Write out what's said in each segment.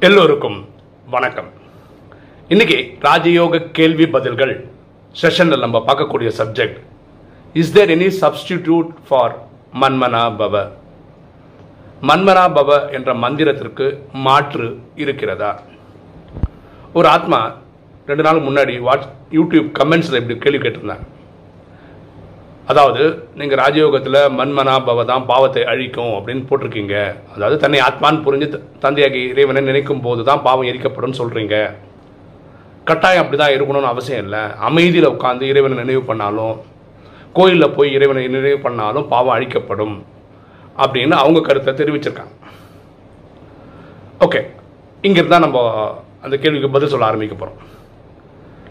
எல்லோருக்கும் வணக்கம். இன்னைக்கு ராஜயோக கேள்வி பதில்கள் செஷனில் நம்ம பார்க்கக்கூடிய subject is there any substitute for மன்மனா பவ? மன்மனா பவ என்ற மந்திரத்திற்கு மாற்று இருக்கிறதா? ஒரு ஆத்மா ரெண்டு நாள் முன்னாடி வாட்ஸ் யூடியூப் கமெண்ட்ஸில் இப்படி கேள்வி கேட்டிருந்தாங்க. அதாவது நீங்கள் ராஜயோகத்தில் மன்மனா பவதான் பாவத்தை அழிக்கும் அப்படின்னு போட்டிருக்கீங்க. அதாவது தன்னை ஆத்மான்னு புரிஞ்சு த- தந்தையாகி இறைவனை நினைக்கும் போது தான் பாவம் எரிக்கப்படும் சொல்கிறீங்க கட்டாயம் அப்படி தான் இருக்கணும்னு அவசியம் இல்லை. அமைதியில் உட்காந்து இறைவனை நினைவு பண்ணாலும் கோயிலில் போய் இறைவனை நினைவு பண்ணாலும் பாவம் அழிக்கப்படும் அப்படின்னு அவங்க கருத்தை தெரிவிச்சிருக்காங்க. ஓகே இங்கிருந்தான் நம்ம அந்த கேள்விக்கு பதில் சொல்ல ஆரம்பிக்க போகிறோம்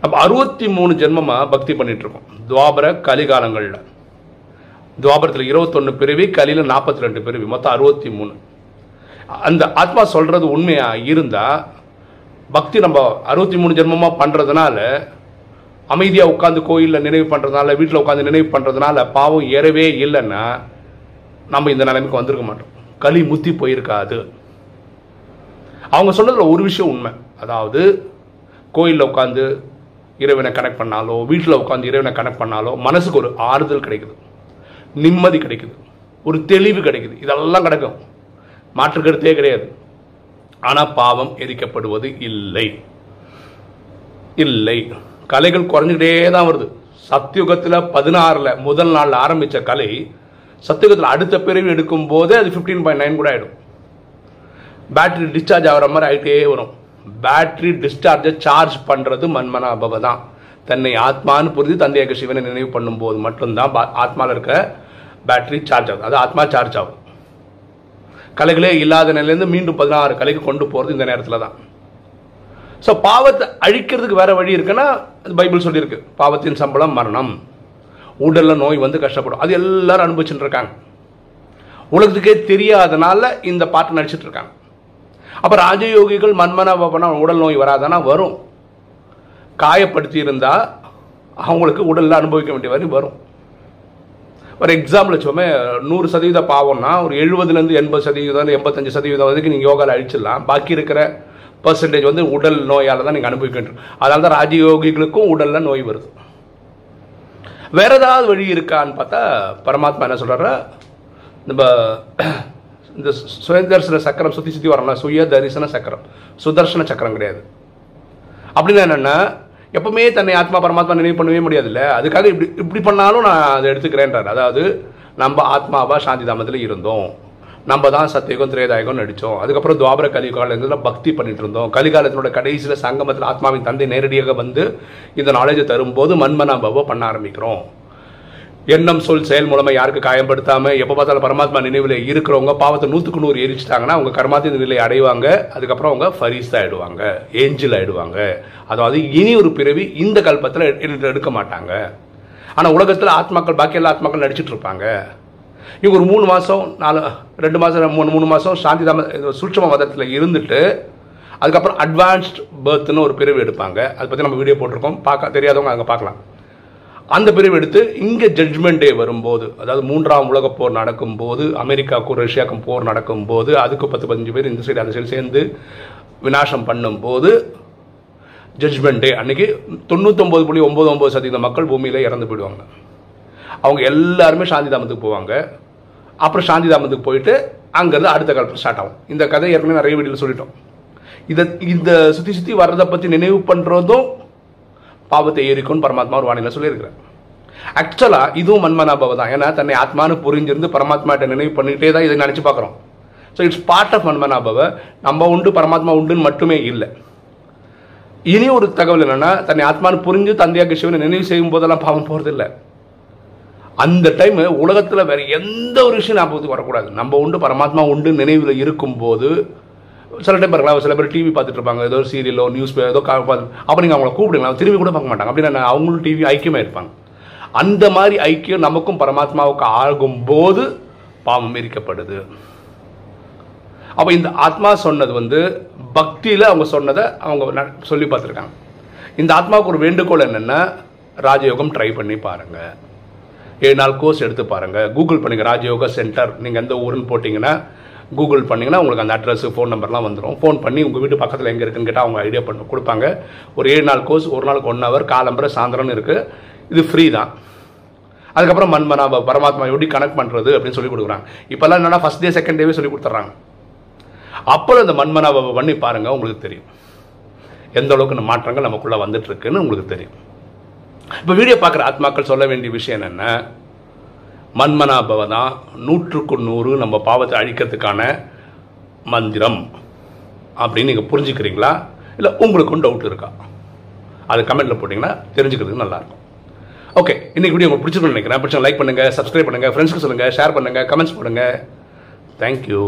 நம்ம அறுபத்தி மூணு ஜென்மமாக பக்தி பண்ணிட்டு இருக்கோம் துவாபர கலிகாலங்களில். துவாபரத்தில் இருபத்தொன்று பிறவி கலியில் நாற்பத்தி ரெண்டு பிரிவி மொத்தம் அறுபத்தி மூணு அந்த ஆத்மா சொல்கிறது உண்மையாக இருந்தால் பக்தி நம்ம அறுபத்தி மூணு ஜென்மமாக பண்ணுறதுனால அமைதியாக உட்காந்து கோயிலில் நினைவு பண்ணுறதுனால வீட்டில் உட்காந்து நினைவு பண்ணுறதுனால பாவம் ஏறவே இல்லைன்னா நம்ம இந்த நிலைமைக்கு வந்திருக்க மாட்டோம். களி முத்தி போயிருக்காது. அவங்க சொன்னதில் ஒரு விஷயம் உண்மை. அதாவது கோயிலில் உட்காந்து இறைவனை கனெக்ட் பண்ணாலோ வீட்டில் உட்காந்து இறைவனை கனெக்ட் பண்ணாலோ மனசுக்கு ஒரு ஆறுதல் கிடைக்குது. நிம்மதி கிடைக்குது. ஒரு தெளிவு கிடைக்குது. இதெல்லாம் கிடைக்கும். மாற்று கருத்தே கிடையாது. ஆனால் பாவம் எரிக்கப்படுவது இல்லை. இல்லை. கலைகள் குறைஞ்சிக்கிட்டே தான் வருது. சத்தியுகத்தில் பதினாறில் முதல் நாளில் ஆரம்பித்த கலை சத்தியுகத்தில் அடுத்த பிரிவு எடுக்கும் போதே அது ஃபிஃப்டீன் பாயிண்ட் நைன் கூட ஆகிடும் பேட்டரி டிஸ்சார்ஜ் ஆகிற மாதிரி ஆகிட்டே வரும். பேட்டரி டிஸ்சார்ஜை சார்ஜ் பண்ணுறது மன்மனாபவ தான். தன்னை ஆத்மான்னு புரிஞ்சு தந்தையாக சிவனை நினைவு பண்ணும்போது மட்டும்தான் பா- இருக்க பேட்டரி சார்ஜ் ஆகுது. அது ஆத்மா சார்ஜ் ஆகும். கலைகளே இல்லாத நிலையிலேருந்து மீண்டும் பதினாறு கலைக்கு கொண்டு போகிறது இந்த நேரத்தில் தான். ஸோ பாவத்தை அழிக்கிறதுக்கு வேறு வழி இருக்குன்னா அது பைபிள் சொல்லியிருக்கு. பாவத்தின் சம்பளம் மரணம். உடலில் நோய் வந்து கஷ்டப்படும். அது எல்லாரும் அனுபவிச்சுட்டு இருக்காங்க. உலகத்துக்கே தெரியாதனால இந்த பாட்டு நடிச்சிட்டு இருக்காங்க. அப்போ ராஜயோகிகள் மன்மன பாப்பனா உடல் நோய் வராதானா வரும். காயப்படுத்தி இருந்தால் அவங்களுக்கு உடலில் அனுபவிக்க வேண்டிய வரி வரும். ஒரு எக்ஸாம்பிள் வச்சோமே நூறு சதவீத பாவம்னா ஒரு எழுபதுலேருந்து எண்பது சதவீதம் எண்பத்தஞ்சு சதவீதம் வரைக்கும் நீங்கள் யோகாவில் அழிச்சிடலாம். பாக்கி இருக்கிற பர்சன்டேஜ் வந்து உடல் நோயால் தான் நீங்கள் அனுபவிக்க வேண்டும் அதனால தான் ராஜயோகிகளுக்கும் உடலில் நோய் வருது. வேற ஏதாவது வழி இருக்கான்னு பார்த்தா பரமாத்மா என்ன சொல்கிற நம்ம இந்த சுயதர்சன சக்கரம் சுற்றி சுற்றி வரலாம் சுய தரிசன சக்கரம். சுதர்சன சக்கரம் கிடையாது. அப்படின்னு என்னன்னா எப்பவுமே தன்னை ஆத்மா பரமாத்மா நினைவு பண்ணவே முடியாதுல்ல. அதுக்காக இப்படி இப்படி பண்ணாலும் நான் அதை எடுத்துக்கிறேன்றார். அதாவது நம்ம ஆத்மாவா சாந்தி தாமத்தில் இருந்தோம். நம்ம தான் சத்தியகம் திரேதாயகம் நடித்தோம் அதுக்கப்புறம் துவாபர கலிகாலத்தில் பக்தி பண்ணிட்டு இருந்தோம். கலிகாலத்தினோட கடைசியில் சங்கமத்தில் ஆத்மாவின் தந்தை நேரடியாக வந்து இந்த நாலேஜை தரும்போது மன்மனாபவ பண்ண ஆரம்பிக்கிறோம். எண்ணம் சொல் செயல் மூலமாக யாருக்கு காயப்படுத்தாம எப்போ பார்த்தாலும் பரமாத்மா நினைவில் இருக்கிறவங்க பாவத்தை நூற்றுக்கு நூறு எரிச்சிட்டாங்கன்னா அவங்க கர்மாத்தின் நிலையை அடைவாங்க. அதுக்கப்புறம் அவங்க ஃபரீஸ் ஆகிடுவாங்க ஏஞ்சில் ஆகிடுவாங்க அதாவது இனி ஒரு பிறவி இந்த கல்பத்தில் எடு- எடுக்க மாட்டாங்க. ஆனால் உலகத்தில் ஆத்மாக்கள் பாக்கி எல்லா ஆத்மாக்கள் நடிச்சிட்டு இருப்பாங்க. இவங்க ஒரு மூணு மாதம் நாலு ரெண்டு மாதம் மூணு மூணு மாதம் சாந்தி தாம சூட்சம மதத்தில் இருந்துட்டு அதுக்கப்புறம் அட்வான்ஸ்ட் பர்த்னு ஒரு பிரிவு எடுப்பாங்க. அதை பற்றி நம்ம வீடியோ போட்டிருக்கோம். பார்க்க தெரியாதவங்க அங்கே பார்க்கலாம் அந்த பிரிவு எடுத்து இங்கே ஜட்ஜ்மெண்ட் டே வரும்போது அதாவது மூன்றாம் உலகப் போர் நடக்கும்போது அமெரிக்காவுக்கும் ரஷ்யாவுக்கும் போர் நடக்கும்போது அதுக்கு பத்து பதினஞ்சு பேர் இந்த சைடு அந்த சைடு சேர்ந்து விநாசம் பண்ணும்போது ஜட்ஜ்மெண்ட் டே அன்னைக்கு தொண்ணூத்தொம்பது புள்ளி ஒம்பது ஒம்பது சதவீத மக்கள் பூமியில் இறந்து போயிடுவாங்க. அவங்க எல்லாருமே சாந்தி தாமத்துக்கு போவாங்க. அப்புறம் சாந்தி தாமத்துக்கு போயிட்டு அங்கேருந்து அடுத்த காலத்தில் ஸ்டார்ட் ஆகும். இந்த கதை ஏற்கனவே நிறைய வீடியோவில் சொல்லிட்டோம். இதை இந்த சுற்றி சுற்றி வர்றதை பற்றி நினைவு பண்ணுறதும் பாவத்தை ஏறிக்கும்னு பரமாத்மா ஒரு வானிலை சொல்லியிருக்கிறார். ஆக்சுவலாக இதுவும் மன்மனாபாவ தான். ஏன்னா தன்னை ஆத்மானு புரிஞ்சிருந்து பரமாத்மாட்ட நினைவு பண்ணிகிட்டே தான் இதை நினச்சி பார்க்குறோம். ஸோ இட்ஸ் பார்ட் ஆஃப் மன்மனாபவ. நம்ம உண்டு பரமாத்மா உண்டுன்னு மட்டுமே இல்லை. இனி ஒரு தகவல் என்னென்னா தன்னை ஆத்மானு புரிஞ்சு தந்தையாக சிவனை நினைவு செய்யும் போதெல்லாம் பாவம் போகிறது இல்லை அந்த டைம் உலகத்தில் வேறு எந்த ஒரு விஷயம் ஞாபகத்துக்கு வரக்கூடாது. நம்ம உண்டு பரமாத்மா உண்டு நினைவில் இருக்கும்போது சில டைம் பாருங்களா சில பேர் டிவி பார்த்துட்டு இருப்பாங்க. ஏதோ சீரியலோ நியூஸ் ஏதோ பார்த்து- அப்போ நீங்கள் அவங்கள கூப்பிடுங்க திரும்பி கூட பார்க்க மாட்டாங்க. அப்படின்னா அவங்களும் டிவி ஐக்கியமாக இருப்பாங்க. அந்த மாதிரி ஐக்கியம் நமக்கும் பரமாத்மாவுக்கு ஆகும்போது பாவம் எரிக்கப்படுது அப்போ இந்த ஆத்மா சொன்னது வந்து பக்தியில் அவங்க சொன்னதை அவங்க சொல்லி பார்த்துருக்காங்க. இந்த ஆத்மாவுக்கு ஒரு வேண்டுகோள் என்னென்னா ராஜயோகம் ட்ரை பண்ணி பாருங்கள் ஏழு நாள் கோர்ஸ் எடுத்து பாருங்கள் கூகுள் பண்ணுங்கள் ராஜயோகா சென்டர் நீங்கள் எந்த ஊருன்னு போட்டிங்கன்னா கூகுள் பண்ணிங்கன்னா உங்களுக்கு அந்த அட்ரஸ் ஃபோன் நம்பர்லாம் வந்துடும் ஃபோன் பண்ணி உங்கள் வீட்டு பக்கத்தில் எங்கே இருக்குன்னு கேட்டால் அவங்க ஐடியா பண்ண கொடுப்பாங்க. ஒரு ஏழு நாள் கோர்ஸ் ஒரு நாளுக்கு ஒன் ஹவர் காலம்பரை சாயந்தரம்னு இருக்குது இது ஃப்ரீ தான். அதுக்கப்புறம் மண்மனா பரமாத்மா எப்படி கனெக்ட் பண்ணுறது அப்படின்னு சொல்லி கொடுக்குறாங்க. இப்போல்லாம் என்னென்னா ஃபஸ்ட் டே செகண்ட் டேவே சொல்லி கொடுத்துட்றாங்க. அப்புறம் இந்த மன்மனாபாவை பண்ணி பாருங்கள் உங்களுக்கு தெரியும். எந்த அளவுக்கு மாற்றங்கள் நமக்குள்ளே வந்துட்டு இருக்குன்னு உங்களுக்கு தெரியும். இப்போ வீடியோ பார்க்குற ஆத்மாக்கள் சொல்ல வேண்டிய விஷயம் என்னென்ன மன்மனாபவ தான் நூற்றுக்கு நூறு நம்ம பாவத்தை அழிக்கிறதுக்கான மந்திரம். அப்படின்னு நீங்கள் புரிஞ்சுக்கிறீங்களா? இல்லை உங்களுக்கும் டவுட் இருக்கா? அது கமெண்ட்டில் போட்டிங்கன்னா தெரிஞ்சுக்கிறதுக்கு நல்லாயிருக்கும். ஓகே இன்னைக்கு வீடியோ உங்களுக்கு பிடிச்சிருக்குன்னு நினைக்கிறேன். பிடிச்சா லைக் பண்ணுங்கள் சப்ஸ்கிரைப் பண்ணுங்கள் ஃப்ரெண்ட்ஸ்க்கு சொல்லுங்கள் ஷேர் பண்ணுங்கள் கமெண்ட்ஸ் பண்ணுங்கள் தேங்க்யூ